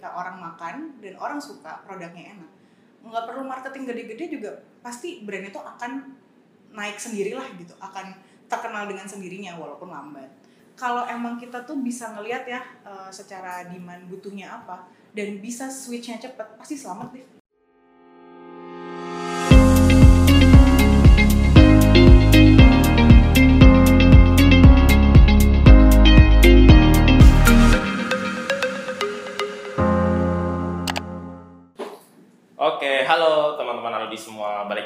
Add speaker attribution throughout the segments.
Speaker 1: ketika orang makan dan orang suka produknya enak. Nggak perlu marketing gede-gede juga pasti brand itu akan naik sendirilah gitu akan terkenal dengan sendirinya walaupun lambat. Kalau emang kita tuh bisa ngelihat ya uh, secara demand butuhnya apa dan bisa switchnya cepet pasti selamat deh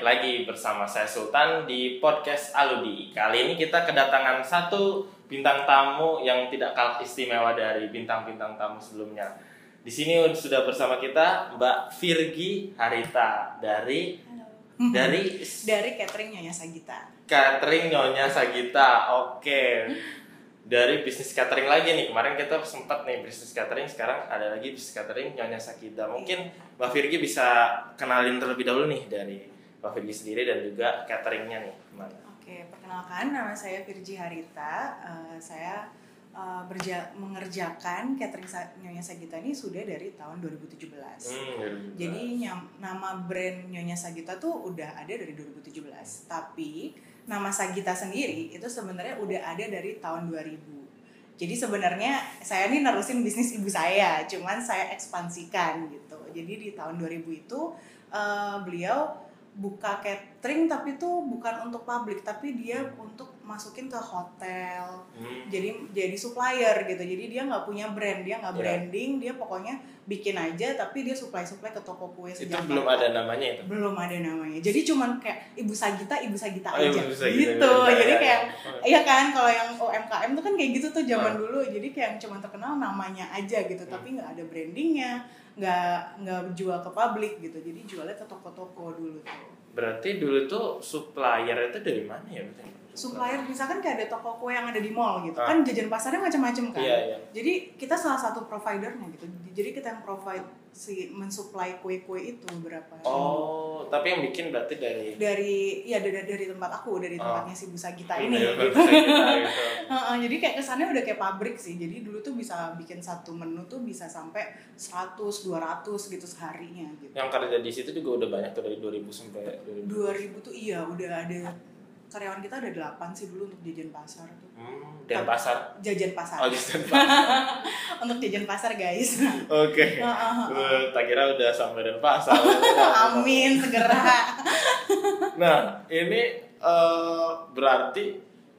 Speaker 2: Balik lagi bersama saya Sultan di podcast Aludi. Kali ini kita kedatangan satu bintang tamu yang tidak kalah istimewa dari bintang-bintang tamu sebelumnya. Di sini sudah bersama kita Mbak Virgi Harita dari
Speaker 1: Halo.
Speaker 2: dari
Speaker 1: dari catering Nyonya Sagita
Speaker 2: catering Nyonya Sagita. Oke. Dari bisnis catering lagi nih. Kemarin kita sempat nih bisnis catering, sekarang ada lagi bisnis catering Nyonya Sagita. Mungkin Mbak Virgi bisa kenalin terlebih dahulu nih dari Mbak Virgi sendiri dan juga cateringnya nih gimana?
Speaker 1: Oke, perkenalkan nama saya Virgi Harita. Eh, saya eh, berja mengerjakan catering Sa- Nyonya Sagita ini sudah dari tahun 2017.
Speaker 2: Hmm, dari
Speaker 1: Jadi nyam- nama brand Nyonya Sagita tuh udah ada dari 2017. Tapi nama Sagita sendiri itu sebenarnya udah ada dari tahun 2000. Jadi sebenarnya saya nih nerusin bisnis ibu saya, cuman saya ekspansikan gitu. Jadi di tahun 2000 itu eh, beliau buka catering tapi tuh bukan untuk publik, tapi dia untuk masukin ke hotel,
Speaker 2: Hmm,
Speaker 1: jadi jadi supplier gitu. Jadi dia nggak punya brand dia nggak
Speaker 2: Iya.
Speaker 1: branding dia pokoknya bikin aja tapi dia supply supply ke toko kue
Speaker 2: itu belum ada namanya itu.
Speaker 1: belum ada namanya. Jadi cuman kayak ibu Sagita ibu Sagita
Speaker 2: Oh, iya,
Speaker 1: aja.
Speaker 2: Bisa
Speaker 1: gitu.
Speaker 2: Ya,
Speaker 1: jadi
Speaker 2: ya,
Speaker 1: kayak
Speaker 2: ya.
Speaker 1: iya kan kalau yang UMKM tuh kan kayak gitu tuh zaman
Speaker 2: Ah.
Speaker 1: dulu. Jadi kayak cuma terkenal namanya aja gitu.
Speaker 2: Hmm.
Speaker 1: tapi nggak ada brandingnya nggak nggak jual ke publik gitu jadi jualnya ke toko-toko dulu tuh
Speaker 2: Berarti dulu tuh supplier itu dari mana ya? berarti?
Speaker 1: Supplier misalkan kayak ada toko kue yang ada di mall gitu
Speaker 2: Ah.
Speaker 1: kan jajan pasarnya macam-macam kan
Speaker 2: Iya, iya.
Speaker 1: jadi kita salah satu providernya gitu jadi kita yang provide si mensuplai kue-kue itu berapa
Speaker 2: Oh, tapi yang bikin berarti dari
Speaker 1: dari ya dari, dari tempat aku dari
Speaker 2: Oh.
Speaker 1: tempatnya si Bu Sagita
Speaker 2: Hmm,
Speaker 1: ini
Speaker 2: dari
Speaker 1: gitu.
Speaker 2: kita gitu.
Speaker 1: Heeh, jadi kayak kesannya udah kayak pabrik sih jadi dulu tuh bisa bikin satu menu tuh bisa sampai 100 200 gitu seharinya gitu
Speaker 2: Yang kerja di situ juga udah banyak tuh dari 2000 sampai 2000.
Speaker 1: 2000 tuh iya udah ada karyawan kita ada 8 sih dulu untuk jajan pasar tuh
Speaker 2: Hmm, dan pasar.
Speaker 1: jajan pasar
Speaker 2: Oh, dan pasar.
Speaker 1: untuk jajan pasar guys
Speaker 2: Oke.
Speaker 1: Heeh,
Speaker 2: Eh, tak kira udah sampai dan pasar.
Speaker 1: amin segera
Speaker 2: Nah, ini eh, berarti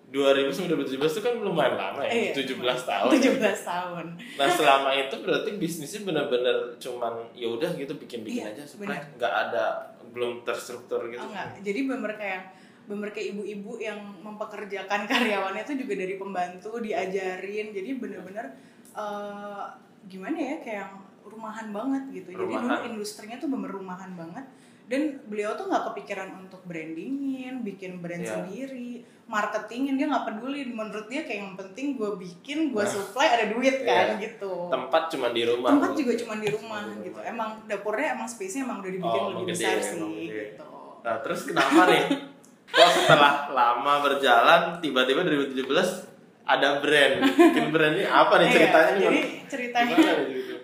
Speaker 2: 2000 sampai 2017 itu kan lumayan lama ya,
Speaker 1: Iya.
Speaker 2: 17 tahun.
Speaker 1: 17 tahun
Speaker 2: Nah, selama itu berarti bisnisnya benar-benar cuman ya udah gitu bikin-bikin
Speaker 1: Iya,
Speaker 2: aja
Speaker 1: benar.
Speaker 2: nggak ada belum terstruktur gitu.
Speaker 1: Oh, enggak. Jadi bener kayak bener kayak ibu-ibu yang mempekerjakan karyawannya itu juga dari pembantu diajarin. Jadi bener-bener eh, gimana ya kayak yang rumahan banget gitu. Jadi dulu
Speaker 2: Rumahan.
Speaker 1: industrinya tuh bener rumahan banget. Dan beliau tuh nggak kepikiran untuk brandingin, bikin brand
Speaker 2: Iya.
Speaker 1: sendiri, marketingin dia nggak peduli. Menurut dia kayak yang penting gue bikin, gue
Speaker 2: Nah.
Speaker 1: supply ada duit kan
Speaker 2: Iya.
Speaker 1: gitu.
Speaker 2: Tempat cuma di rumah.
Speaker 1: tempat juga cuma di rumah gitu
Speaker 2: rumah.
Speaker 1: emang dapurnya emang space-nya emang udah dibikin
Speaker 2: Oh,
Speaker 1: lebih besar
Speaker 2: gede,
Speaker 1: sih gitu
Speaker 2: Nah, terus kenapa nih? Kok setelah lama berjalan tiba-tiba 2017 ada brand. Bikin brand ini apa nih
Speaker 1: Iya,
Speaker 2: ceritanya nih?
Speaker 1: jadi ceritanya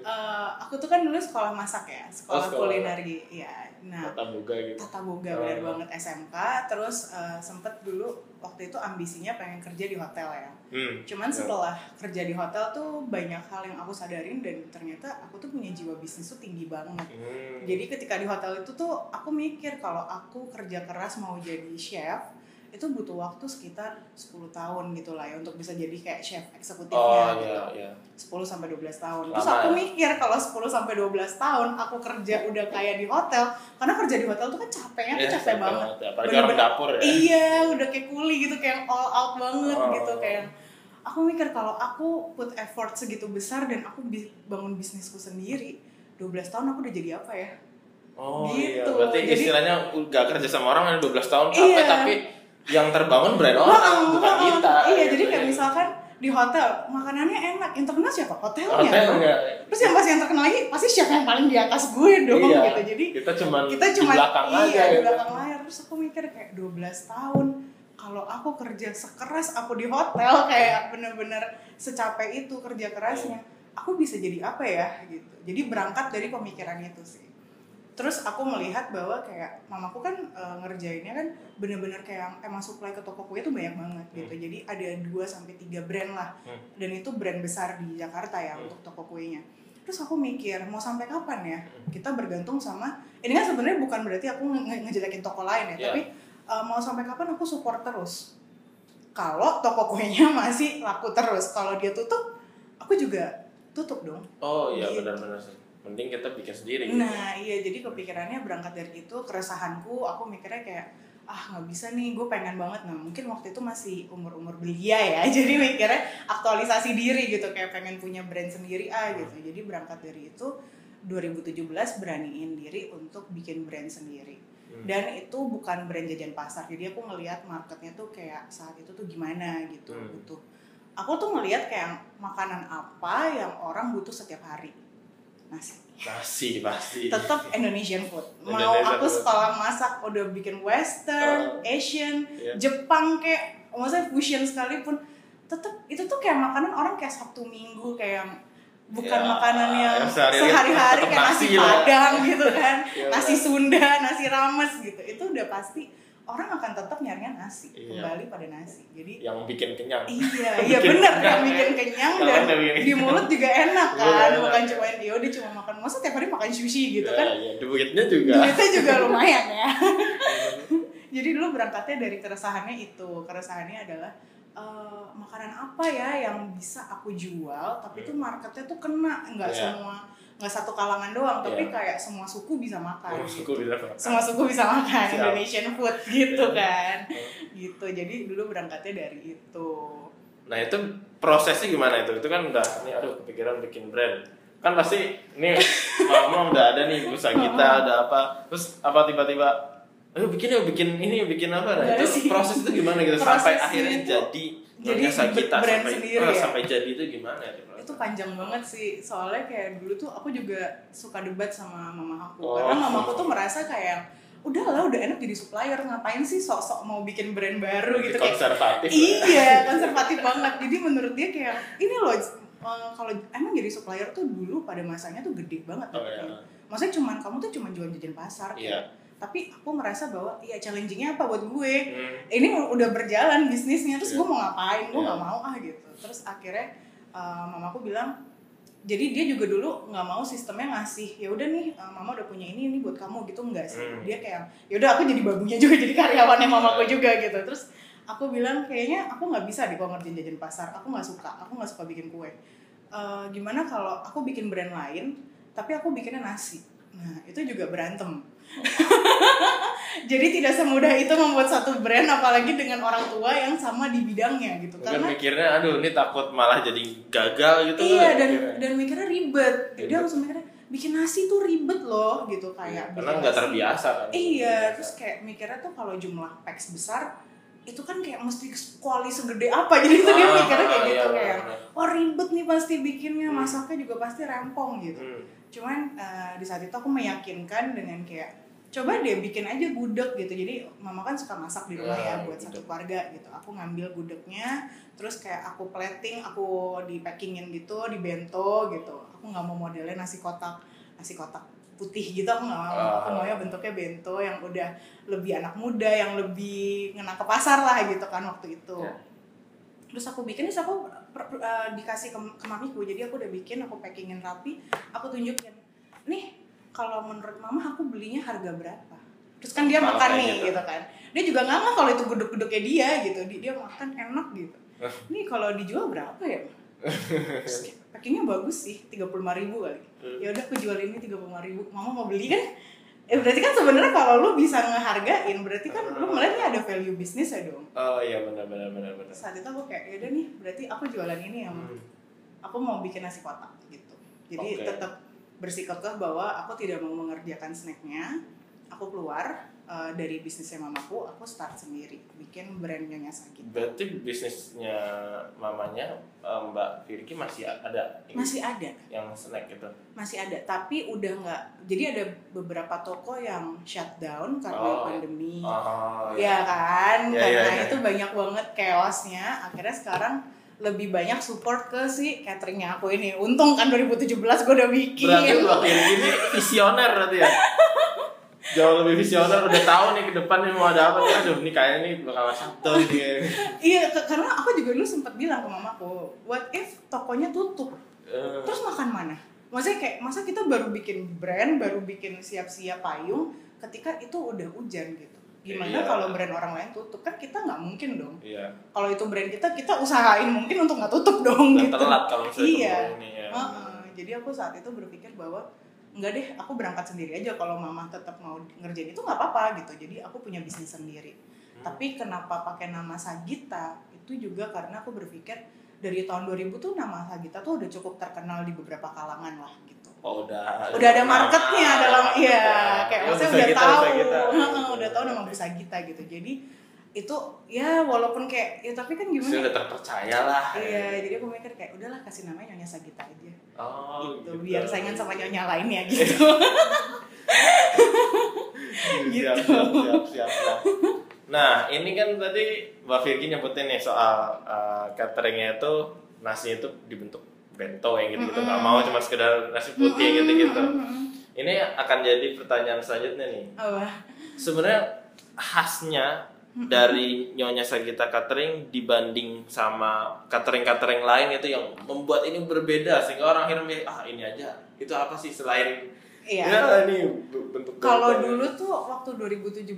Speaker 1: Eh, aku tuh kan dulu sekolah masak ya sekolah,
Speaker 2: Oh, sekolah.
Speaker 1: kulineri ya nah
Speaker 2: Tata boga gitu.
Speaker 1: tata boga
Speaker 2: Oh.
Speaker 1: benar banget SMK terus eh, sempet dulu waktu itu ambisinya pengen kerja di hotel ya
Speaker 2: Hmm.
Speaker 1: cuman
Speaker 2: Ya.
Speaker 1: setelah kerja di hotel tuh banyak hal yang aku sadarin dan ternyata aku tuh punya jiwa bisnis tuh tinggi banget
Speaker 2: Hmm.
Speaker 1: Jadi ketika di hotel itu tuh aku mikir kalau aku kerja keras mau jadi chef itu butuh waktu sekitar 10 tahun gitu lah ya untuk bisa jadi kayak chef eksekutifnya
Speaker 2: Oh
Speaker 1: gitu.
Speaker 2: iya iya.
Speaker 1: 10 sampai 12 tahun. Terus
Speaker 2: Lama
Speaker 1: aku
Speaker 2: ya?
Speaker 1: mikir kalau 10 sampai 12 tahun aku kerja udah kayak di hotel karena kerja di hotel tuh kan capeknya tuh
Speaker 2: Iya,
Speaker 1: capek banget.
Speaker 2: Apalagi
Speaker 1: Bener-bener-
Speaker 2: orang dapur ya.
Speaker 1: Iya, udah kayak kuli gitu kayak all out banget
Speaker 2: Oh.
Speaker 1: gitu kayak aku mikir kalau aku put effort segitu besar dan aku bangun bisnisku sendiri 12 tahun aku udah jadi apa ya?
Speaker 2: Oh iya,
Speaker 1: Gitu.
Speaker 2: berarti
Speaker 1: Jadi-
Speaker 2: istilahnya gak kerja sama orang yang 12 tahun capek
Speaker 1: Iya.
Speaker 2: tapi yang terbangun brand orang bukan kita.
Speaker 1: Iya,
Speaker 2: gitu
Speaker 1: jadi kayak
Speaker 2: ya.
Speaker 1: misalkan di hotel makanannya enak, yang terkenal siapa? Hotelnya.
Speaker 2: hotel enggak.
Speaker 1: Terus yang pasti yang terkenal lagi pasti chef yang paling di atas gue dong
Speaker 2: Iya.
Speaker 1: gitu. Jadi
Speaker 2: kita cuman
Speaker 1: kita cuma
Speaker 2: di belakang
Speaker 1: iya,
Speaker 2: aja
Speaker 1: di
Speaker 2: gitu.
Speaker 1: belakang layar. Terus aku mikir kayak 12 tahun kalau aku kerja sekeras aku di hotel kayak bener-bener secapek itu kerja kerasnya aku bisa jadi apa ya gitu jadi berangkat dari pemikiran itu sih terus aku melihat bahwa kayak mamaku kan e, ngerjainnya kan bener-bener kayak emang supply ke toko kue itu banyak banget gitu jadi ada 2 sampai tiga brand lah
Speaker 2: Hmm.
Speaker 1: dan itu brand besar di Jakarta ya
Speaker 2: Hmm.
Speaker 1: untuk toko kuenya terus aku mikir mau sampai kapan ya kita bergantung sama ini kan sebenarnya bukan berarti aku nge- nge- ngejelekin toko lain ya
Speaker 2: Iya.
Speaker 1: tapi e, mau sampai kapan aku support terus kalau toko kuenya masih laku terus kalau dia tutup aku juga tutup dong
Speaker 2: Oh iya
Speaker 1: Gitu.
Speaker 2: benar-benar sih. Mending kita bikin sendiri. gitu.
Speaker 1: Nah iya jadi kepikirannya berangkat dari itu keresahanku aku mikirnya kayak ah nggak bisa nih gue pengen banget nah mungkin waktu itu masih umur umur belia ya jadi mikirnya aktualisasi diri gitu kayak pengen punya brand sendiri ah gitu jadi berangkat dari itu 2017 beraniin diri untuk bikin brand sendiri
Speaker 2: Hmm.
Speaker 1: dan itu bukan brand jajan pasar jadi aku ngelihat marketnya tuh kayak saat itu tuh gimana gitu
Speaker 2: Hmm.
Speaker 1: butuh aku tuh ngelihat kayak makanan apa yang orang butuh setiap hari nasi
Speaker 2: Nasi pasti.
Speaker 1: tetap Indonesian food. Mau
Speaker 2: Indonesian
Speaker 1: aku
Speaker 2: food.
Speaker 1: sekolah masak udah bikin Western,
Speaker 2: Oh.
Speaker 1: Asian,
Speaker 2: Iya.
Speaker 1: Jepang kayak, maksudnya fusion sekalipun, tetap itu tuh kayak makanan orang kayak Sabtu Minggu kayak bukan
Speaker 2: Ya,
Speaker 1: makanan yang
Speaker 2: yang sehari-hari
Speaker 1: kayak nasi,
Speaker 2: nasi
Speaker 1: padang gitu kan,
Speaker 2: Iya,
Speaker 1: nasi
Speaker 2: benar.
Speaker 1: Sunda, nasi rames gitu. Itu udah pasti orang akan tetap nyarinya nasi,
Speaker 2: Iya.
Speaker 1: kembali pada nasi. Jadi
Speaker 2: Yang bikin kenyang.
Speaker 1: Iya, iya benar yang bikin
Speaker 2: ya.
Speaker 1: kenyang dan di mulut juga enak
Speaker 2: Iya,
Speaker 1: kan, bukan cuma dia dia cuma makan masa tiap hari makan sushi gitu
Speaker 2: Ya,
Speaker 1: kan.
Speaker 2: ya, duitnya juga.
Speaker 1: Duitnya juga lumayan ya. Jadi dulu berangkatnya dari keresahannya itu, keresahannya adalah eh, makanan apa ya yang bisa aku jual tapi itu marketnya tuh kena nggak
Speaker 2: Hmm. Iya.
Speaker 1: semua nggak satu kalangan doang tapi
Speaker 2: Iya.
Speaker 1: kayak semua suku bisa makan
Speaker 2: Oh,
Speaker 1: gitu.
Speaker 2: suku bisa makan.
Speaker 1: semua suku bisa makan
Speaker 2: Siap.
Speaker 1: Indonesian food gitu
Speaker 2: Iya.
Speaker 1: kan gitu jadi dulu berangkatnya dari itu
Speaker 2: Nah itu prosesnya gimana itu? Itu kan udah nih aduh kepikiran bikin brand. Kan pasti nih mama udah ada nih usaha kita ada apa. Terus apa tiba-tiba ayo bikin yuk bikin ini bikin apa nah itu
Speaker 1: sih.
Speaker 2: proses itu gimana gitu sampai
Speaker 1: Prosesnya
Speaker 2: akhirnya
Speaker 1: itu-
Speaker 2: jadi
Speaker 1: jadi
Speaker 2: kita
Speaker 1: brand
Speaker 2: sampai
Speaker 1: sendiri
Speaker 2: eh,
Speaker 1: ya?
Speaker 2: sampai jadi itu gimana itu
Speaker 1: itu panjang banget sih soalnya kayak dulu tuh aku juga suka debat sama mama aku
Speaker 2: Oh.
Speaker 1: karena mamaku tuh merasa kayak udahlah udah enak jadi supplier ngapain sih sok-sok mau bikin brand baru gitu kayak
Speaker 2: konservatif lah.
Speaker 1: iya konservatif banget jadi menurut dia kayak ini loh eh, kalau emang jadi supplier tuh dulu pada masanya tuh gede banget
Speaker 2: Oh,
Speaker 1: dapetnya.
Speaker 2: iya.
Speaker 1: maksudnya cuman kamu tuh cuma jual jajan pasar
Speaker 2: Iya.
Speaker 1: kayak. Tapi aku merasa bahwa iya challengingnya apa buat gue?
Speaker 2: Hmm.
Speaker 1: ini udah berjalan bisnisnya terus
Speaker 2: Iya.
Speaker 1: gue mau ngapain? Gue
Speaker 2: Iya.
Speaker 1: nggak mau ah gitu. Terus akhirnya uh, mamaku bilang jadi dia juga dulu nggak mau sistemnya ngasih ya udah nih uh, mama udah punya ini ini buat kamu gitu enggak sih.
Speaker 2: Hmm.
Speaker 1: dia kayak ya udah aku jadi babunya juga jadi karyawannya mamaku juga gitu. Terus aku bilang kayaknya aku nggak bisa di kalau ngerjain jajan pasar aku nggak suka aku nggak suka bikin kue. Uh, gimana kalau aku bikin brand lain tapi aku bikinnya nasi. Nah itu juga berantem jadi tidak semudah itu membuat satu brand apalagi dengan orang tua yang sama di bidangnya gitu.
Speaker 2: Mungkin
Speaker 1: karena
Speaker 2: mikirnya aduh ini takut malah jadi gagal gitu
Speaker 1: iya
Speaker 2: kan,
Speaker 1: dan
Speaker 2: mikirnya.
Speaker 1: dan mikirnya ribet. Jadi
Speaker 2: Ribet.
Speaker 1: langsung mikirnya bikin nasi tuh ribet loh gitu kayak
Speaker 2: karena
Speaker 1: bikin
Speaker 2: nggak terbiasa kan.
Speaker 1: Iya terus kayak mikirnya tuh kalau jumlah packs besar itu kan kayak mesti kuali segede apa jadi itu dia
Speaker 2: Ah,
Speaker 1: mikirnya kayak
Speaker 2: iya,
Speaker 1: gitu kayak
Speaker 2: benar.
Speaker 1: wah ribet nih pasti bikinnya
Speaker 2: Hmm.
Speaker 1: masaknya juga pasti rempong gitu
Speaker 2: Hmm.
Speaker 1: cuman eh, di saat itu aku meyakinkan dengan kayak coba deh bikin aja gudeg gitu jadi mama kan suka masak di rumah
Speaker 2: Ya,
Speaker 1: ya buat
Speaker 2: gudeg.
Speaker 1: satu keluarga gitu aku ngambil gudegnya terus kayak aku plating aku di packingin gitu di bento gitu aku nggak mau modelnya nasi kotak nasi kotak putih gitu aku nggak mau aku
Speaker 2: Ah.
Speaker 1: maunya bentuknya bento yang udah lebih anak muda yang lebih ngena ke pasar lah gitu kan waktu itu
Speaker 2: Ya.
Speaker 1: terus aku bikin terus aku eh, dikasih ke, ke mamiku jadi aku udah bikin aku packingin rapi aku tunjukin nih kalau menurut mama aku belinya harga berapa terus kan dia
Speaker 2: Kalau
Speaker 1: makan nih
Speaker 2: gitu.
Speaker 1: gitu. kan dia juga nggak nggak kalau itu gudeg-gudegnya dia gitu dia, dia makan enak gitu nih kalau dijual berapa ya terus packingnya bagus sih tiga puluh ribu kali. Ya udah aku jual ini tiga puluh ribu mama mau beli kan eh berarti kan sebenarnya kalau lu bisa ngehargain berarti kan lu melihatnya ada value bisnis ya dong
Speaker 2: oh iya benar benar benar benar
Speaker 1: saat itu aku kayak yaudah nih berarti aku jualan ini ya.
Speaker 2: Hmm.
Speaker 1: aku mau bikin nasi kotak gitu jadi
Speaker 2: Oke.
Speaker 1: tetap bersikukuh bahwa aku tidak mau mengerjakan snacknya aku keluar eh, dari bisnisnya mamaku aku start sendiri bikin brand Nyonya Sagita
Speaker 2: berarti bisnisnya mamanya eh, Mbak Firki masih ada ini,
Speaker 1: masih ada
Speaker 2: yang snack gitu
Speaker 1: masih ada tapi udah nggak jadi ada beberapa toko yang shutdown karena
Speaker 2: Oh.
Speaker 1: pandemi
Speaker 2: oh
Speaker 1: ya kan
Speaker 2: Ya,
Speaker 1: karena
Speaker 2: ya, ya.
Speaker 1: itu banyak banget chaosnya akhirnya sekarang lebih banyak support ke si cateringnya aku ini. Untung kan 2017 gue udah bikin.
Speaker 2: Berarti Mbak Virgi ini visioner berarti ya? Jauh lebih visioner udah tahu nih ke depan nih mau ada apa nih. Aduh, ini kayaknya nih bakal satu nih.
Speaker 1: Iya, karena aku juga dulu sempat bilang ke mamaku, what if tokonya tutup?
Speaker 2: Eh,
Speaker 1: Terus makan mana? Maksudnya kayak masa kita baru bikin brand, baru bikin siap-siap payung ketika itu udah hujan gitu. Gimana
Speaker 2: Iya.
Speaker 1: kalau brand orang lain tutup? Kan kita nggak mungkin dong.
Speaker 2: Iya.
Speaker 1: Kalau itu brand kita, kita usahain mungkin untuk nggak tutup dong gitu.
Speaker 2: telat kalau
Speaker 1: Iya.
Speaker 2: ini ya.
Speaker 1: Heeh. Jadi aku saat itu berpikir bahwa enggak deh, aku berangkat sendiri aja kalau mama tetap mau ngerjain itu nggak apa-apa gitu. Jadi aku punya bisnis sendiri.
Speaker 2: Hmm.
Speaker 1: Tapi kenapa pakai nama Sagita? Itu juga karena aku berpikir dari tahun 2000 tuh nama Sagita tuh udah cukup terkenal di beberapa kalangan lah gitu.
Speaker 2: Oh, udah.
Speaker 1: Udah ada marketnya dalam iya, kayak
Speaker 2: Ya,
Speaker 1: maksudnya udah tahu, udah tahu nama Bu Sagita gitu. Jadi itu ya walaupun kayak ya tapi kan gimana?
Speaker 2: Sudah terpercaya lah.
Speaker 1: Iya, jadi aku mikir kayak udahlah kasih namanya Nyonya Sagita aja
Speaker 2: Oh,
Speaker 1: gitu, biar saingan sama nyonya lainnya gitu. gitu.
Speaker 2: siap, siap, siap, siap. Nah, ini kan tadi Mbak Virgi nyebutin nih soal uh, cateringnya itu nasi itu dibentuk bento yang gitu-gitu nggak mau cuma sekedar nasi putih gitu-gitu. Ini akan jadi pertanyaan selanjutnya nih.
Speaker 1: Apa?
Speaker 2: Sebenarnya khasnya dari Nyonya Sagita Catering dibanding sama catering-catering lain itu yang membuat ini berbeda sehingga orang akhirnya mikir, ah ini aja itu apa sih selain
Speaker 1: Iya.
Speaker 2: ya ini bentuk
Speaker 1: Kalau
Speaker 2: bento."
Speaker 1: dulu tuh waktu 2017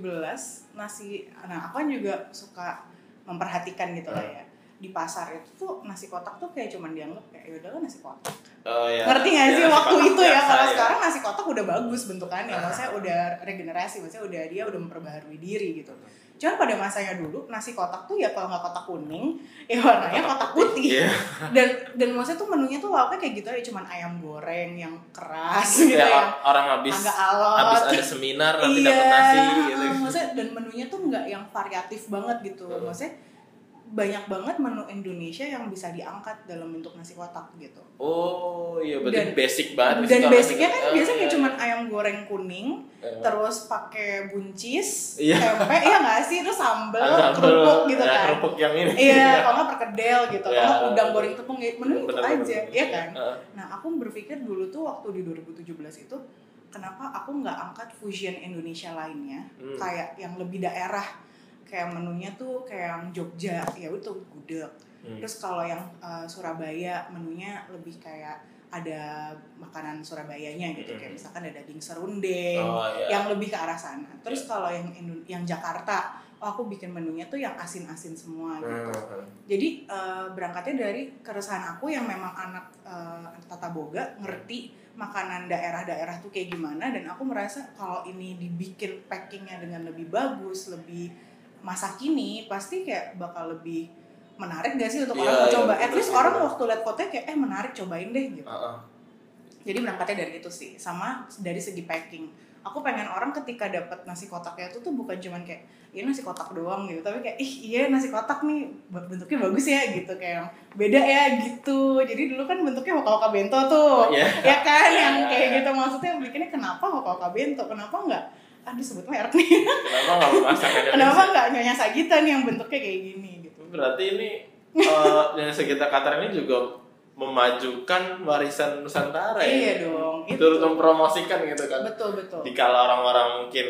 Speaker 1: nasi, nah aku kan juga suka memperhatikan gitu lah ya. Di pasar itu tuh nasi kotak tuh kayak cuman dianggap kayak ya udahlah nasi kotak.
Speaker 2: Oh, ya.
Speaker 1: Ngerti gak
Speaker 2: Ya,
Speaker 1: sih waktu itu ya? Kalau sekarang nasi kotak udah bagus bentukannya, maksudnya udah regenerasi, maksudnya udah dia udah memperbaharui diri gitu. Cuman pada masanya dulu nasi kotak tuh ya kalau nggak kotak kuning, ya warnanya kotak putih.
Speaker 2: Iya.
Speaker 1: Dan dan maksudnya tuh menunya tuh lauknya kayak gitu ya cuman ayam goreng yang keras gitu ya.
Speaker 2: or- orang habis
Speaker 1: Agak alot.
Speaker 2: habis ada seminar nanti
Speaker 1: iya,
Speaker 2: dapat nasi gitu.
Speaker 1: maksudnya dan menunya tuh nggak yang variatif banget gitu.
Speaker 2: Hmm.
Speaker 1: Maksudnya banyak banget menu Indonesia yang bisa diangkat dalam bentuk nasi kotak gitu.
Speaker 2: Oh iya berarti
Speaker 1: Dan-
Speaker 2: basic banget.
Speaker 1: Dan basicnya kan
Speaker 2: oh,
Speaker 1: biasanya
Speaker 2: iya,
Speaker 1: cuman ayam goreng kuning,
Speaker 2: iya.
Speaker 1: terus pakai buncis,
Speaker 2: Iya.
Speaker 1: tempe, iya nggak sih, terus sambel,
Speaker 2: Ada
Speaker 1: kerupuk gitu
Speaker 2: ya,
Speaker 1: kan.
Speaker 2: Kerupuk yang ini.
Speaker 1: Iya, kalau nggak perkedel gitu,
Speaker 2: Iya.
Speaker 1: kalau nggak udang goreng tepung gitu, menu itu
Speaker 2: Bener,
Speaker 1: aja,
Speaker 2: bener,
Speaker 1: ya kan.
Speaker 2: Heeh.
Speaker 1: Nah, aku berpikir dulu tuh waktu di 2017 itu kenapa aku nggak angkat fusion Indonesia lainnya
Speaker 2: Hmm.
Speaker 1: kayak yang lebih daerah kayak menunya tuh kayak yang Jogja ya itu gudeg
Speaker 2: Hmm.
Speaker 1: terus kalau yang uh, Surabaya menunya lebih kayak ada makanan Surabayanya gitu
Speaker 2: Hmm.
Speaker 1: kayak misalkan ada daging serundeng
Speaker 2: Oh, iya.
Speaker 1: yang lebih ke arah sana terus kalau yang Indo- yang Jakarta oh aku bikin menunya tuh yang asin-asin semua gitu
Speaker 2: Hmm.
Speaker 1: jadi eh, berangkatnya dari keresahan aku yang memang anak eh, tata boga ngerti makanan daerah-daerah tuh kayak gimana dan aku merasa kalau ini dibikin packingnya dengan lebih bagus, lebih masa kini pasti kayak bakal lebih menarik gak sih untuk
Speaker 2: Iya,
Speaker 1: orang
Speaker 2: iya,
Speaker 1: coba?
Speaker 2: betul
Speaker 1: At least orang
Speaker 2: betul.
Speaker 1: waktu lihat fotonya kayak eh menarik cobain deh gitu.
Speaker 2: Heeh.
Speaker 1: Jadi berangkatnya dari itu sih, sama dari segi packing. Aku pengen orang ketika dapat nasi kotaknya itu tuh bukan cuman kayak ya nasi kotak doang gitu, tapi kayak ih iya nasi kotak nih bentuknya bagus ya gitu kayak beda ya gitu. Jadi dulu kan bentuknya hoka-hoka bento tuh,
Speaker 2: Iya.
Speaker 1: ya kan yang kayak gitu maksudnya bikinnya kenapa hoka-hoka bento, kenapa enggak? Aduh sebut merek nih,
Speaker 2: Kenapa nggak masak Indonesia?
Speaker 1: kenapa enggak nyonya Sagita nih yang bentuknya kayak gini gitu.
Speaker 2: Berarti ini eh yang Sagita Qatar ini juga memajukan warisan Nusantara ya.
Speaker 1: Iya dong, itu.
Speaker 2: Turut mempromosikan gitu kan.
Speaker 1: Betul betul.
Speaker 2: Dikala orang-orang mungkin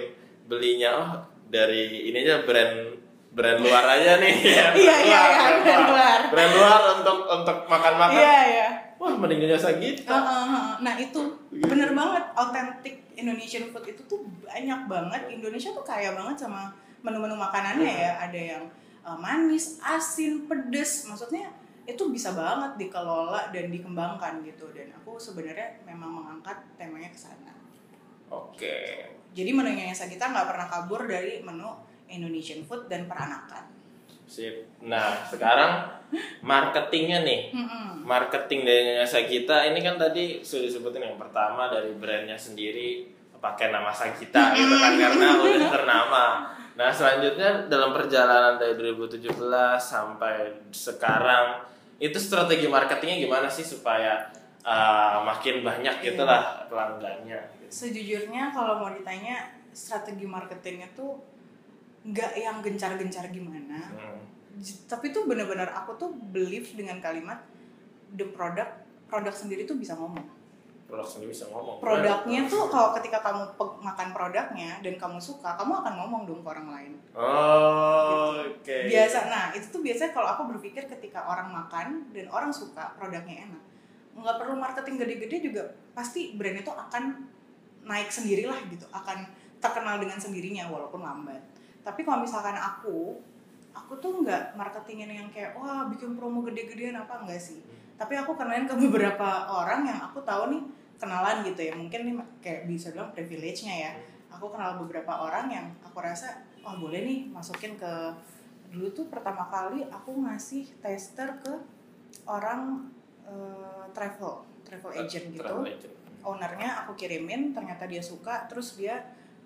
Speaker 2: belinya oh dari ini aja brand brand luar aja nih ya.
Speaker 1: Iya, iya, iya, brand luar.
Speaker 2: Brand luar untuk untuk makan-makan.
Speaker 1: Iya iya.
Speaker 2: Wah, mending jasa gitu.
Speaker 1: Uh, uh, uh. Nah itu bener banget authentic Indonesian food itu tuh banyak banget Indonesia tuh kaya banget sama menu-menu makanannya ya ada yang uh, manis, asin, pedes maksudnya itu bisa banget dikelola dan dikembangkan gitu dan aku sebenarnya memang mengangkat temanya ke sana.
Speaker 2: Oke.
Speaker 1: Jadi menunya Yasa kita nggak pernah kabur dari menu Indonesian food dan peranakan.
Speaker 2: Sip. Nah, sekarang marketingnya nih. Marketing dari Nyonya Sagita ini kan tadi sudah disebutin yang pertama dari brandnya sendiri pakai nama Sagita gitu kan karena udah ternama. Nah, selanjutnya dalam perjalanan dari 2017 sampai sekarang itu strategi marketingnya gimana sih supaya uh, makin banyak
Speaker 1: Iya.
Speaker 2: gitulah pelanggannya gitu.
Speaker 1: Sejujurnya kalau mau ditanya strategi marketingnya tuh nggak yang gencar-gencar gimana,
Speaker 2: Hmm.
Speaker 1: Tapi tuh bener-bener aku tuh believe dengan kalimat the product produk sendiri tuh bisa ngomong.
Speaker 2: Produk sendiri bisa ngomong.
Speaker 1: Produknya tuh kalau ketika kamu makan produknya dan kamu suka kamu akan ngomong dong ke orang lain.
Speaker 2: Oh oke.
Speaker 1: Biasa nah itu tuh biasanya kalau aku berpikir ketika orang makan dan orang suka produknya enak nggak perlu marketing gede-gede juga pasti brand itu akan naik sendirilah gitu akan terkenal dengan sendirinya walaupun lambat tapi kalau misalkan aku aku tuh nggak marketingin yang kayak wah bikin promo gede-gedean apa enggak sih. Tapi aku kenalin ke beberapa orang yang aku tahu nih kenalan gitu ya. Mungkin nih kayak bisa bilang privilege-nya ya. Aku kenal beberapa orang yang aku rasa oh boleh nih masukin ke dulu tuh pertama kali aku ngasih tester ke orang eh, travel travel agent gitu.
Speaker 2: Travel agent.
Speaker 1: ownernya aku kirimin ternyata dia suka terus dia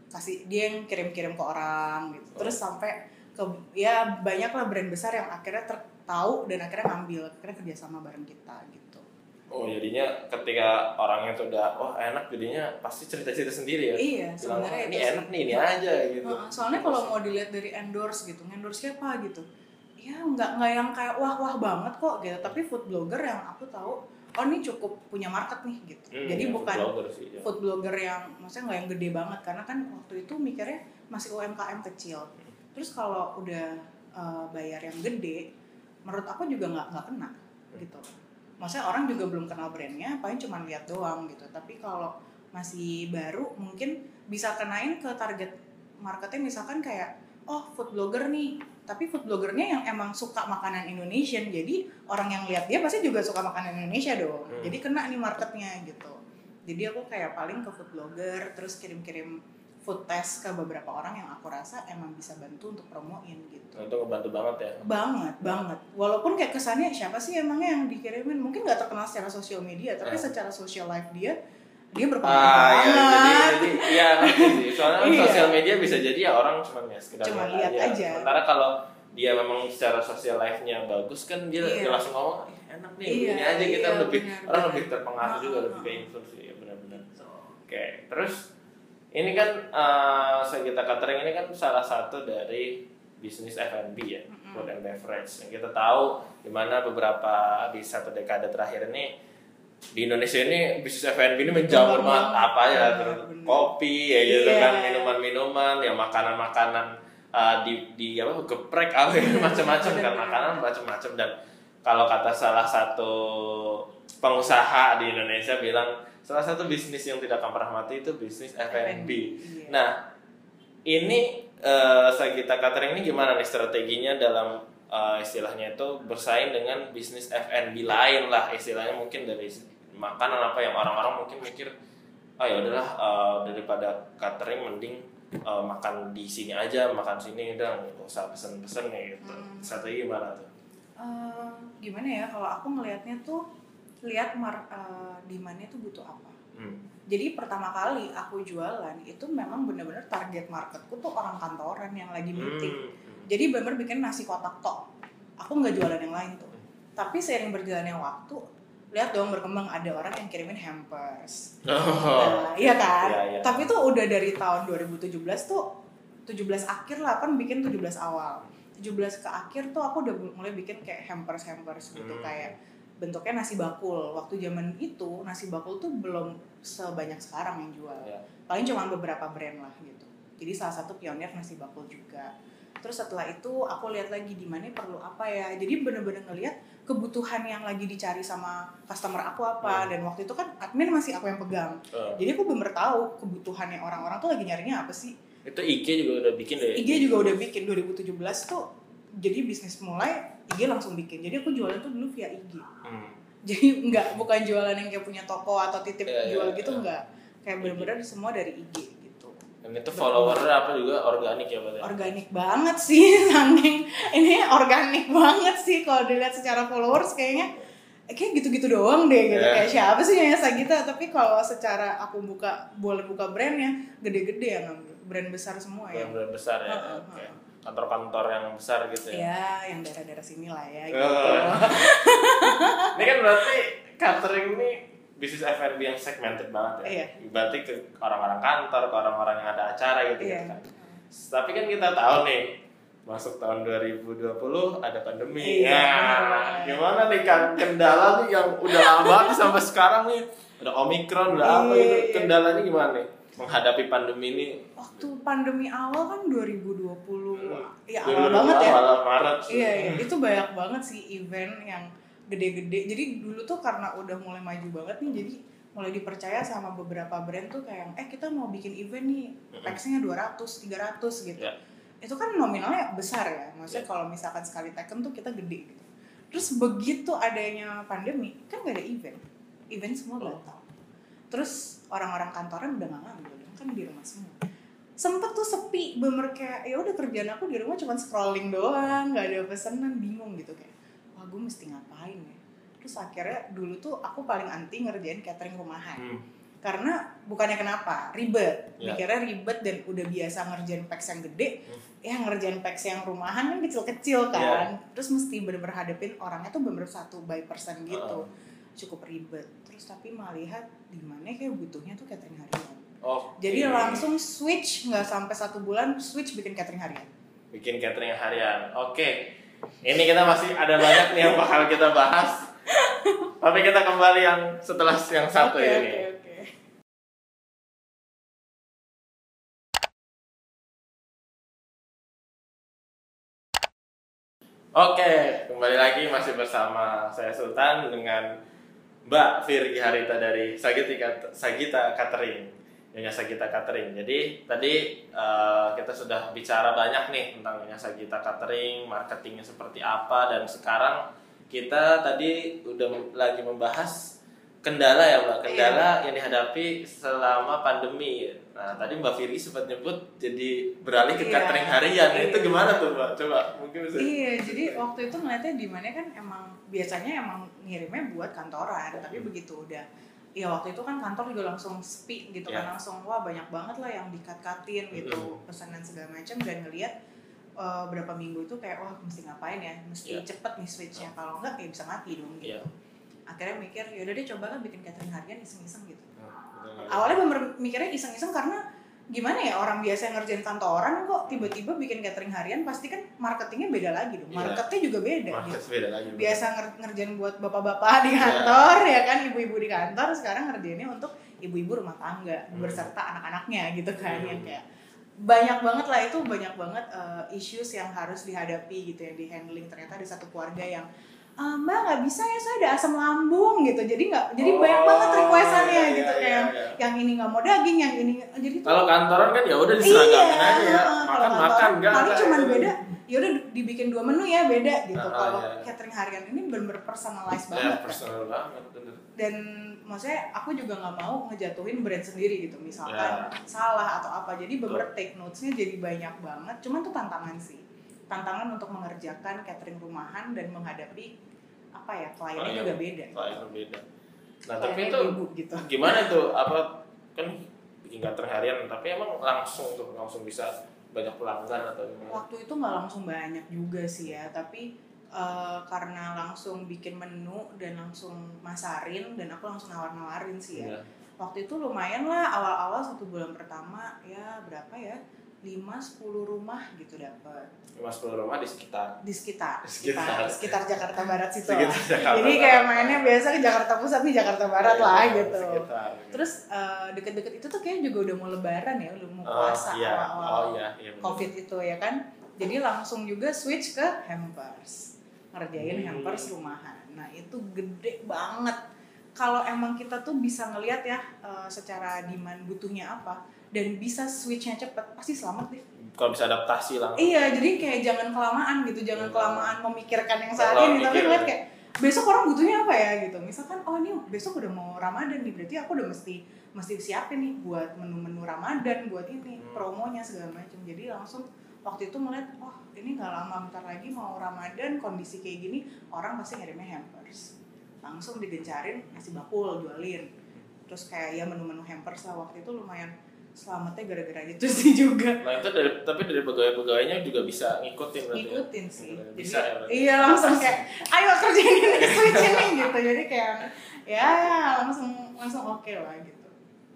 Speaker 1: kasih dia yang kirim-kirim ke orang gitu. Terus sampai ke ya banyak lah brand besar yang akhirnya tahu dan akhirnya ngambil akhirnya kerjasama bareng kita gitu.
Speaker 2: Oh jadinya ketika orangnya tuh udah wah enak jadinya pasti cerita-cerita sendiri ya.
Speaker 1: iya
Speaker 2: Bilang,
Speaker 1: sebenarnya
Speaker 2: "Oh, ini enak nih ini aja gitu.
Speaker 1: Soalnya kalau mau dilihat dari endorse gitu endorse siapa gitu? Ya nggak nggak yang kayak wah wah banget kok gitu. Tapi food blogger yang aku tahu oh ini cukup punya market nih gitu.
Speaker 2: Hmm,
Speaker 1: jadi
Speaker 2: ya,
Speaker 1: bukan
Speaker 2: blogger sih, ya.
Speaker 1: food blogger yang maksudnya nggak yang gede banget karena kan waktu itu mikirnya masih UMKM kecil. Terus kalau udah eh, bayar yang gede menurut aku juga nggak nggak kena gitu. Maksudnya orang juga belum kenal brandnya paling cuma lihat doang gitu. Tapi kalau masih baru mungkin bisa kenain ke target marketnya misalkan kayak oh food blogger nih tapi food bloggernya yang emang suka makanan Indonesian jadi orang yang lihat dia pasti juga suka makanan Indonesia dong
Speaker 2: Hmm.
Speaker 1: jadi kena nih marketnya gitu jadi aku kayak paling ke food blogger terus kirim-kirim food test ke beberapa orang yang aku rasa emang bisa bantu untuk promoin gitu
Speaker 2: Nah, itu ngebantu banget ya.
Speaker 1: banget banget walaupun kayak kesannya siapa sih emangnya yang dikirimin mungkin nggak terkenal secara sosial media tapi
Speaker 2: Eh.
Speaker 1: secara social life dia dia berpengaruh
Speaker 2: Ah, ya, jadi,
Speaker 1: banget
Speaker 2: jadi iya ngerti sih. Soalnya
Speaker 1: Iya.
Speaker 2: sosial media bisa jadi ya orang cuma ya sekedar
Speaker 1: Cuma lihat aja.
Speaker 2: Sementara kalau dia memang secara sosial life-nya bagus kan dia,
Speaker 1: Iya.
Speaker 2: dia langsung ngomong "Ih, enak nih
Speaker 1: Iya,
Speaker 2: ini aja kita
Speaker 1: iya,
Speaker 2: lebih
Speaker 1: benar,
Speaker 2: orang
Speaker 1: benar.
Speaker 2: lebih terpengaruh
Speaker 1: Ah,
Speaker 2: juga
Speaker 1: ah,
Speaker 2: lebih
Speaker 1: ah.
Speaker 2: ke influence ya benar-benar. Oke, terus ini kan eh saya kita catering ini kan salah satu dari bisnis F&B ya,
Speaker 1: Mm-mm.
Speaker 2: food and beverage. Yang kita tahu di mana beberapa di satu dekade terakhir ini di Indonesia ini bisnis F&B ini menjamur banget apa ya kopi ya gitu
Speaker 1: Iya.
Speaker 2: kan minuman-minuman ya makanan-makanan uh, di di apa geprek apa ya, macam-macam kan makanan macam-macam dan kalau kata salah satu pengusaha di Indonesia bilang salah satu bisnis yang tidak akan pernah mati itu bisnis F&B.
Speaker 1: Iya.
Speaker 2: Nah, ini eh Sagita Catering ini gimana nih strateginya dalam eh, istilahnya itu bersaing dengan bisnis F&B lain lah istilahnya mungkin dari makanan apa yang orang-orang mungkin mikir ah ya udahlah eh, daripada catering mending eh, makan di sini aja makan sini udah nggak usah pesen-pesen nih gitu.
Speaker 1: Hmm.
Speaker 2: Strategi gimana tuh?
Speaker 1: Eh, gimana ya kalau aku ngelihatnya tuh lihat mar eh, demandnya tuh butuh apa
Speaker 2: Hmm.
Speaker 1: jadi pertama kali aku jualan itu memang bener-bener target marketku tuh orang kantoran yang lagi meeting
Speaker 2: Hmm.
Speaker 1: Jadi bener bikin nasi kotak tok aku nggak jualan yang lain tuh. Tapi seiring berjalannya waktu lihat dong berkembang ada orang yang kirimin hampers.
Speaker 2: Oh.
Speaker 1: Nah, iya kan?
Speaker 2: Iya, iya.
Speaker 1: tapi tuh udah dari tahun 2017 tuh 17 akhir lah kan bikin 17 awal. 17 ke akhir tuh aku udah mulai bikin kayak hampers hampers gitu.
Speaker 2: Hmm.
Speaker 1: kayak bentuknya nasi bakul. Waktu zaman itu nasi bakul tuh belum sebanyak sekarang yang jual.
Speaker 2: Ya.
Speaker 1: paling cuma beberapa brand lah gitu. Jadi salah satu pionir nasi bakul juga terus setelah itu aku lihat lagi di mana perlu apa ya. Jadi bener-bener ngelihat kebutuhan yang lagi dicari sama customer aku apa.
Speaker 2: Hmm.
Speaker 1: dan waktu itu kan admin masih aku yang pegang.
Speaker 2: Eh,
Speaker 1: jadi aku bener tahu kebutuhannya orang-orang tuh lagi nyarinya apa sih.
Speaker 2: Itu IG juga udah bikin deh.
Speaker 1: IG juga udah bikin. 2017 tuh jadi bisnis mulai IG langsung bikin. Jadi aku jualan tuh dulu via IG
Speaker 2: Hmm.
Speaker 1: jadi nggak bukan jualan yang kayak punya toko atau titip
Speaker 2: Iya, iya,
Speaker 1: jual gitu
Speaker 2: iya.
Speaker 1: nggak. Kayak bener-bener semua dari IG
Speaker 2: Dan itu followernya apa juga organik ya berarti?
Speaker 1: organik banget sih saking ini organik banget sih kalau dilihat secara followers kayaknya kayak gitu-gitu doang deh gitu
Speaker 2: Yeah.
Speaker 1: kayak siapa sih yang Sagita tapi kalau secara aku buka boleh buka brandnya gede-gede ya brand besar semua ya
Speaker 2: Brand-brand besar ya. Kantor-kantor yang besar gitu ya.
Speaker 1: ya yang daerah-daerah sini lah ya gitu
Speaker 2: Oh. Ini kan berarti catering ini bisnis F&B yang segmented banget ya.
Speaker 1: Iya.
Speaker 2: Berarti ke orang-orang kantor, ke orang-orang yang ada acara gitu
Speaker 1: Iya.
Speaker 2: kan. Tapi kan kita tahu nih masuk tahun 2020 ada pandemi.
Speaker 1: Iya,
Speaker 2: ya, gimana nih kan kendala nih yang udah lama sampai sekarang nih udah omikron udah apa
Speaker 1: Iya,
Speaker 2: gitu.
Speaker 1: iya.
Speaker 2: Kendalanya gimana nih menghadapi pandemi ini?
Speaker 1: waktu pandemi awal kan 2020 ya
Speaker 2: Dulu
Speaker 1: awal banget ya
Speaker 2: awal Maret.
Speaker 1: iya, iya itu banyak banget sih event yang gede-gede. Jadi dulu tuh karena udah mulai maju banget nih jadi mulai dipercaya sama beberapa brand tuh kayak eh kita mau bikin event nih packsnya 200 300 gitu.
Speaker 2: Ya.
Speaker 1: itu kan nominalnya besar ya maksudnya kalau misalkan sekali taken tuh kita gede gitu. Terus begitu adanya pandemi kan gak ada event. Event semua
Speaker 2: Oh.
Speaker 1: batal. Terus orang-orang kantoran udah gak ngambil dong kan di rumah semua. Sempet tuh sepi bener kayak ya udah kerjaan aku di rumah cuma scrolling doang nggak ada pesanan bingung gitu kayak gue mesti ngapain ya terus akhirnya dulu tuh aku paling anti ngerjain catering rumahan
Speaker 2: Hmm.
Speaker 1: karena bukannya kenapa ribet
Speaker 2: Ya.
Speaker 1: mikirnya ribet dan udah biasa ngerjain packs yang gede
Speaker 2: Hmm.
Speaker 1: ya ngerjain packs yang rumahan kan kecil-kecil kan terus mesti bener-bener hadepin orangnya tuh bener satu by person gitu cukup ribet terus tapi malah lihat di mana kayak butuhnya tuh catering harian
Speaker 2: Oh.
Speaker 1: jadi
Speaker 2: oke.
Speaker 1: langsung switch nggak sampai satu bulan switch bikin catering harian
Speaker 2: bikin catering harian. Oke. Ini kita masih ada banyak nih yang bakal kita bahas. Tapi kita kembali yang setelah yang satu
Speaker 1: Oke,
Speaker 2: ini.
Speaker 1: oke oke
Speaker 2: Oke, kembali lagi masih bersama saya Sultan dengan Mbak Firgi Harita dari Sagita Sagita Catering. Nyonya Sagita Catering. Jadi tadi eh, kita sudah bicara banyak nih tentang Nyonya Sagita Catering, marketingnya seperti apa dan sekarang kita tadi udah lagi membahas kendala ya Mbak, kendala yang dihadapi selama pandemi. Nah, tadi Mbak Firgi sempat nyebut jadi beralih ke
Speaker 1: Iya,
Speaker 2: catering harian. Nah, Itu
Speaker 1: iya.
Speaker 2: gimana tuh Mbak? Coba mungkin bisa
Speaker 1: Iya, jadi waktu itu ngeliatnya di mana kan emang biasanya emang ngirimnya buat kantoran, tapi begitu udah ya waktu itu kan kantor juga langsung sepi gitu
Speaker 2: Iya.
Speaker 1: kan langsung wah banyak banget lah yang dikat-katin gitu pesanan segala macam dan ngeliat eh, berapa minggu itu kayak wah mesti ngapain ya mesti
Speaker 2: Iya.
Speaker 1: cepet nih switchnya kalau enggak ya bisa mati dong gitu
Speaker 2: Iya.
Speaker 1: akhirnya mikir yaudah deh coba lah bikin catering harian iseng-iseng gitu
Speaker 2: Betul.
Speaker 1: awalnya bener mikirnya iseng-iseng karena gimana ya orang biasa yang ngerjain kantoran kok tiba-tiba bikin catering harian pasti kan marketingnya beda lagi dong
Speaker 2: Iya.
Speaker 1: marketnya juga beda
Speaker 2: Market
Speaker 1: gitu
Speaker 2: beda lagi.
Speaker 1: biasa nger- ngerjain buat bapak-bapak di kantor ya kan ibu-ibu di kantor sekarang ngerjainnya untuk ibu-ibu rumah tangga
Speaker 2: Hmm.
Speaker 1: berserta anak-anaknya gitu kan
Speaker 2: Hmm.
Speaker 1: yang kayak banyak banget lah itu banyak banget uh, issues yang harus dihadapi gitu yang di handling ternyata ada satu keluarga yang "Ah, mbak nggak bisa ya saya ada asam lambung gitu jadi nggak jadi banyak banget requestannya
Speaker 2: iya,
Speaker 1: gitu
Speaker 2: iya,
Speaker 1: kayak
Speaker 2: iya.
Speaker 1: yang ini nggak mau daging yang ini jadi tuh
Speaker 2: Kalau kantoran kan ya udah diseragamin aja ya.
Speaker 1: Iya, kalau
Speaker 2: Makan
Speaker 1: kantor
Speaker 2: makan enggak.
Speaker 1: paling cuman
Speaker 2: ya.
Speaker 1: beda ya udah dibikin dua menu ya beda gitu
Speaker 2: Ah,
Speaker 1: kalau
Speaker 2: iya.
Speaker 1: catering harian ini bener-bener personalized
Speaker 2: Ya,
Speaker 1: banget kan.
Speaker 2: personal banget bener.
Speaker 1: dan maksudnya aku juga nggak mau ngejatuhin brand sendiri gitu misalkan
Speaker 2: Ya.
Speaker 1: salah atau apa jadi bener take notesnya jadi banyak banget cuman tuh tantangan sih tantangan untuk mengerjakan catering rumahan dan menghadapi apa ya kliennya
Speaker 2: Klien.
Speaker 1: juga beda
Speaker 2: Klien beda. Nah, tapi
Speaker 1: Kliennya
Speaker 2: itu
Speaker 1: ibu gitu
Speaker 2: gimana tuh apa kan bikin catering harian tapi emang langsung tuh langsung bisa banyak pelanggan atau gimana?
Speaker 1: waktu itu nggak langsung banyak juga sih ya tapi eh, karena langsung bikin menu dan langsung masarin dan aku langsung nawar-nawarin sih ya
Speaker 2: Iya.
Speaker 1: waktu itu lumayan lah awal-awal satu bulan pertama ya berapa ya 5-10 rumah gitu dapat
Speaker 2: Cuma 10 rumah di sekitar
Speaker 1: di sekitar
Speaker 2: Di sekitar.
Speaker 1: sekitar Jakarta Barat situ
Speaker 2: Sekitar
Speaker 1: lah.
Speaker 2: Jakarta
Speaker 1: jadi
Speaker 2: Barat.
Speaker 1: kayak mainnya biasa ke Jakarta Pusat nih Jakarta Barat
Speaker 2: Iya,
Speaker 1: lah gitu
Speaker 2: Sekitar.
Speaker 1: terus eh, deket-deket itu tuh kayak juga udah mau lebaran ya udah mau
Speaker 2: Oh,
Speaker 1: puasa
Speaker 2: iya.
Speaker 1: awal-awal
Speaker 2: Oh iya, iya. bener.
Speaker 1: covid itu ya kan jadi langsung juga switch ke hampers ngerjain
Speaker 2: Hmm.
Speaker 1: hampers rumahan nah itu gede banget kalau emang kita tuh bisa ngelihat ya eh, secara demand butuhnya apa dan bisa switchnya cepet pasti selamat deh
Speaker 2: Kalau bisa adaptasi langsung.
Speaker 1: iya jadi kayak jangan kelamaan gitu jangan
Speaker 2: Hmm.
Speaker 1: kelamaan memikirkan yang saat ini tapi ngeliat kayak besok orang butuhnya apa ya gitu misalkan oh ini besok udah mau ramadan nih berarti aku udah mesti mesti siapin nih buat menu-menu ramadan buat ini
Speaker 2: Hmm.
Speaker 1: promonya segala macam jadi langsung waktu itu ngeliat oh ini nggak lama bentar lagi mau ramadan kondisi kayak gini orang pasti ngirimnya hampers langsung digencarin nasi bakul jualin terus kayak ya menu-menu hampers lah waktu itu lumayan selamatnya gara-gara itu sih juga
Speaker 2: Nah itu dari tapi dari pegawai-pegawainya juga bisa ngikutin berarti. ya?
Speaker 1: ngikutin sih
Speaker 2: Bener,
Speaker 1: jadi
Speaker 2: Bisa ya berarti.
Speaker 1: iya langsung kayak ayo kerjain ini switch ini gitu jadi kayak ya langsung langsung oke lah gitu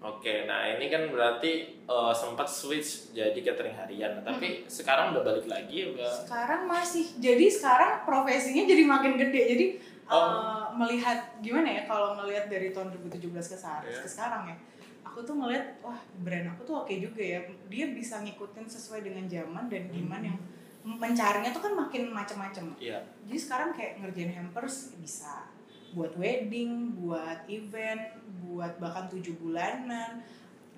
Speaker 2: Oke, nah ini kan berarti uh, sempat switch jadi catering harian, tapi sekarang udah balik lagi udah.
Speaker 1: Sekarang masih. Jadi sekarang profesinya jadi makin gede. Jadi
Speaker 2: Oh.
Speaker 1: uh, melihat gimana ya kalau melihat dari tahun 2017 ke sekarang,
Speaker 2: Iya.
Speaker 1: ke sekarang ya. Aku tuh ngeliat wah brand aku tuh oke juga ya. Dia bisa ngikutin sesuai dengan zaman dan demand yang mencarinya tuh kan makin macam-macam.
Speaker 2: Iya.
Speaker 1: Jadi sekarang kayak ngerjain hampers bisa buat wedding, buat event, buat bahkan tujuh bulanan.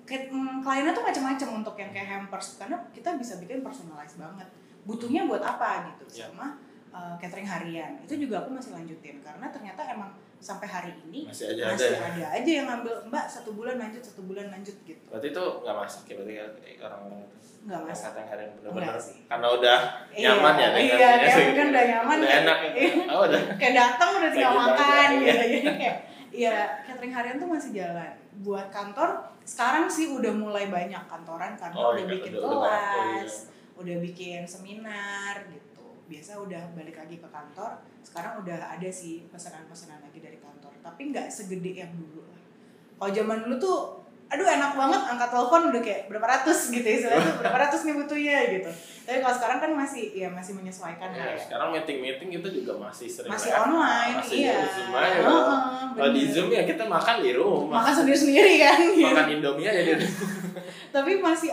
Speaker 1: Mm, kliennya tuh macam-macam untuk yang kayak hampers karena kita bisa bikin personalized banget. Butuhnya buat apa gitu
Speaker 2: Iya.
Speaker 1: sama uh, catering harian. Itu juga aku masih lanjutin karena ternyata emang sampai hari ini
Speaker 2: Masih aja ada.
Speaker 1: masih
Speaker 2: ya?
Speaker 1: ada aja yang ngambil mbak satu bulan lanjut satu bulan lanjut gitu.
Speaker 2: Berarti itu nggak masak ya berarti ya, orang-orang itu.
Speaker 1: Nggak
Speaker 2: Yang
Speaker 1: masak.
Speaker 2: harian bener-bener
Speaker 1: Enggak sih.
Speaker 2: karena udah
Speaker 1: Iya,
Speaker 2: nyaman ya dengan
Speaker 1: iya,
Speaker 2: ya, segitu.
Speaker 1: kan udah nyaman,
Speaker 2: udah
Speaker 1: kayak-
Speaker 2: enak ya.
Speaker 1: iya.
Speaker 2: Oh, udah.
Speaker 1: kayak datang udah tinggal makan gitu
Speaker 2: iya.
Speaker 1: jadi kayak ya catering harian tuh masih jalan buat kantor sekarang sih udah mulai banyak kantoran karena
Speaker 2: Oh,
Speaker 1: udah
Speaker 2: iya,
Speaker 1: bikin
Speaker 2: udah- udah banyak. Oh,
Speaker 1: kelas udah bikin seminar gitu biasa udah balik lagi ke kantor sekarang udah ada sih pesanan-pesanan lagi dari kantor tapi nggak segede yang dulu lah kalau zaman dulu tuh aduh enak banget angkat telepon udah kayak berapa ratus gitu istilahnya tuh berapa ratus nih butuhnya gitu tapi kalau sekarang kan masih ya masih menyesuaikan
Speaker 2: Ya,
Speaker 1: lah ya
Speaker 2: sekarang meeting-meeting itu juga masih sering
Speaker 1: masih
Speaker 2: WFH,
Speaker 1: online
Speaker 2: masih
Speaker 1: iya
Speaker 2: Zoom aja.
Speaker 1: Heeh,
Speaker 2: Kalau di. Zoom ya kita makan di rumah.
Speaker 1: makan sendiri sendiri kan gitu.
Speaker 2: Makan Indomie aja di
Speaker 1: tapi masih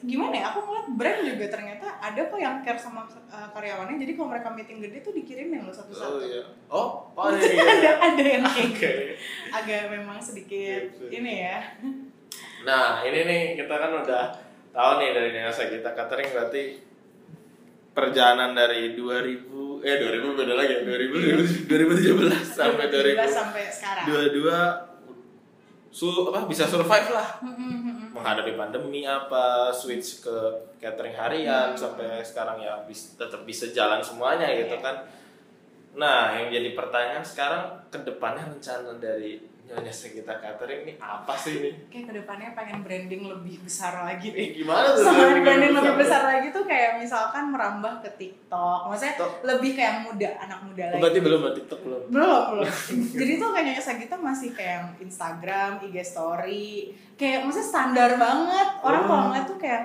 Speaker 1: gimana ya aku ngeliat brand juga ternyata ada kok yang care sama uh, karyawannya jadi kalau mereka meeting gede tuh dikirimin loh satu-satu
Speaker 2: Oh iya. Oh, oh
Speaker 1: ada
Speaker 2: iya.
Speaker 1: ada yang kayak
Speaker 2: Oke.
Speaker 1: gitu agak memang sedikit
Speaker 2: Gitu.
Speaker 1: ini ya
Speaker 2: Nah, ini nih kita kan udah tahu nih dari Nasa kita catering berarti perjalanan dari 2000 eh 2000 beda lagi ya 2000 2017 sampai
Speaker 1: 2017
Speaker 2: 2022
Speaker 1: sampai sekarang
Speaker 2: su apa bisa survive lah
Speaker 1: Hmm, hmm, hmm, hmm.
Speaker 2: menghadapi pandemi apa switch ke catering harian sampai sekarang ya bis, tetap bisa jalan semuanya gitu
Speaker 1: Iya.
Speaker 2: kan nah yang jadi pertanyaan sekarang ke depannya rencana dari Nyonya Segita Catering ini apa sih ini?
Speaker 1: Kayak ke depannya pengen branding lebih besar lagi
Speaker 2: Eh, gimana tuh?
Speaker 1: Sama
Speaker 2: branding
Speaker 1: branding
Speaker 2: besar?
Speaker 1: lebih besar? lagi tuh kayak misalkan merambah ke TikTok. Maksudnya
Speaker 2: TikTok.
Speaker 1: lebih kayak muda anak muda
Speaker 2: Oh,
Speaker 1: lagi.
Speaker 2: berarti belum TikTok belum?
Speaker 1: Belum belum. Jadi tuh kayaknya Sagita masih kayak Instagram IG story. Kayak maksudnya standar banget. Orang
Speaker 2: Oh.
Speaker 1: kalau ngeliat tuh kayak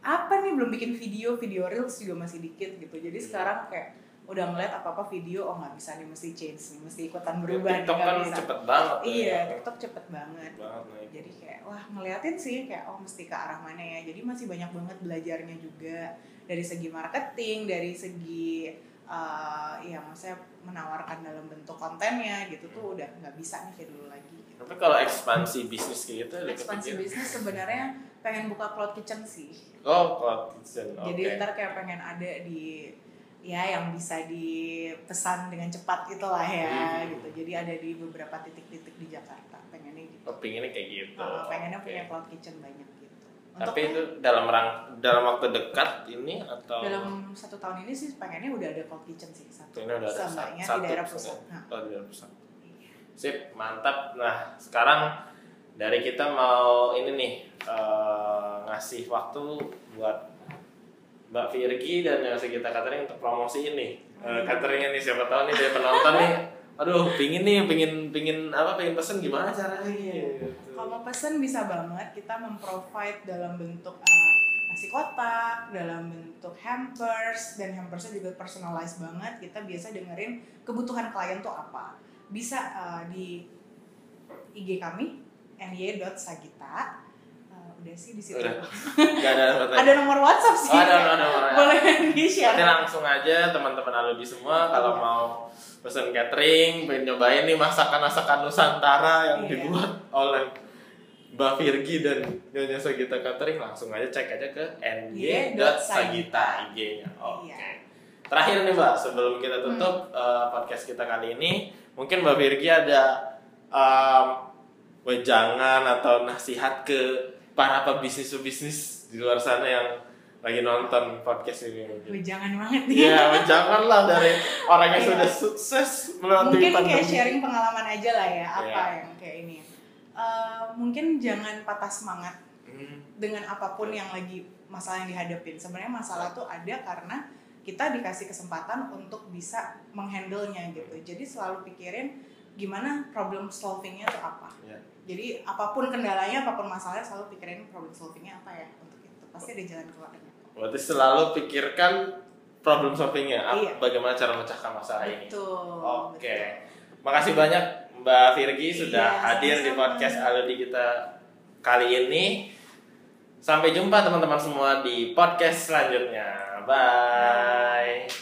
Speaker 1: apa nih? Belum bikin video video reels juga masih dikit gitu. Jadi
Speaker 2: Iya.
Speaker 1: sekarang kayak udah ngeliat apa apa video oh nggak bisa nih mesti change nih mesti ikutan berubah nih,
Speaker 2: TikTok
Speaker 1: nggak
Speaker 2: kan
Speaker 1: bisa.
Speaker 2: cepet banget ya.
Speaker 1: iya TikTok cepet banget.
Speaker 2: Banget
Speaker 1: jadi kayak wah ngeliatin sih kayak oh mesti ke arah mana ya. Jadi masih banyak banget belajarnya juga. Dari segi marketing dari segi uh, ya maksudnya menawarkan dalam bentuk kontennya gitu tuh udah nggak bisa nih kayak dulu lagi gitu.
Speaker 2: tapi kalau ekspansi bisnis kayak gitu
Speaker 1: ekspansi bisnis sebenarnya pengen buka cloud kitchen sih.
Speaker 2: Oh cloud kitchen oke.
Speaker 1: jadi ntar kayak pengen ada di ya yang bisa dipesan dengan cepat itulah ya
Speaker 2: Hmm.
Speaker 1: gitu jadi ada di beberapa titik-titik di Jakarta pengennya gitu
Speaker 2: oh, pinginnya kayak gitu
Speaker 1: Uh, pengennya
Speaker 2: Oke.
Speaker 1: punya cloud kitchen banyak gitu.
Speaker 2: tapi
Speaker 1: Untuk
Speaker 2: itu dalam rang dalam waktu dekat ini atau
Speaker 1: dalam satu tahun ini sih pengennya udah ada cloud kitchen sih satu.
Speaker 2: ini udah ada
Speaker 1: Seenggaknya
Speaker 2: satu
Speaker 1: di daerah pusat.
Speaker 2: Oh, di daerah pusat. Sip, mantap. Nah, sekarang dari kita mau ini nih eh, ngasih waktu buat Mbak Virgi dan yang kita catering untuk promosi ini. Uh, cateringnya nih siapa tahu nih dari penonton nih. Aduh, pingin nih, pingin pingin apa? Pingin pesen gimana caranya? Gitu.
Speaker 1: Kalau mau pesen bisa banget kita memprovide dalam bentuk uh, nasi kotak, dalam bentuk hampers dan hampersnya juga personalized banget. Kita biasa dengerin kebutuhan klien tuh apa. Bisa uh, di IG kami ny.sagita. Uh, udah sih di situ.
Speaker 2: Udah. Gak ada apa
Speaker 1: Ada nomor WhatsApp sih.
Speaker 2: Oh, ada ada orang.
Speaker 1: Boleh di-share.
Speaker 2: Nanti langsung aja teman-teman Aludi semua kalau
Speaker 1: Iya.
Speaker 2: mau pesen catering, pengen nyobain nih masakan-masakan Nusantara yang
Speaker 1: Iya.
Speaker 2: dibuat oleh Mbak Virgi dan Nyonya Sagita Catering langsung aja cek aja ke ny.sagita IG-nya. Oke.
Speaker 1: Iya.
Speaker 2: Terakhir nih Mbak, sebelum kita tutup eh, podcast kita kali ini, mungkin Mbak Virgi ada em, wejangan atau nasihat ke para pebisnis-pebisnis di luar sana yang lagi nonton podcast ini mungkin.
Speaker 1: Jangan banget nih.
Speaker 2: Iya, janganlah dari orang yang
Speaker 1: Iya.
Speaker 2: sudah sukses melewati
Speaker 1: mungkin
Speaker 2: pandemi.
Speaker 1: kayak sharing pengalaman aja lah ya apa
Speaker 2: Iya.
Speaker 1: yang kayak ini Eh, mungkin jangan patah semangat
Speaker 2: Hmm,
Speaker 1: dengan apa pun yang lagi masalah yang dihadapin sebenarnya masalah tuh ada karena kita dikasih kesempatan untuk bisa menghandle nya gitu jadi selalu pikirin gimana problem solvingnya tuh apa
Speaker 2: ya.
Speaker 1: Jadi apa pun kendalanya, apa pun masalahnya selalu pikirin problem solvingnya apa ya untuk itu. Pasti ada jalan keluarnya.
Speaker 2: Berarti selalu pikirkan problem solvingnya,
Speaker 1: Iya.
Speaker 2: bagaimana cara memecahkan masalah ini.
Speaker 1: Betul.
Speaker 2: Oke,
Speaker 1: betul.
Speaker 2: makasih banyak Mbak Virgi sudah
Speaker 1: Iya,
Speaker 2: hadir di
Speaker 1: sama-sama.
Speaker 2: podcast Aludi kita kali ini. Sampai jumpa teman-teman semua di podcast selanjutnya. Bye.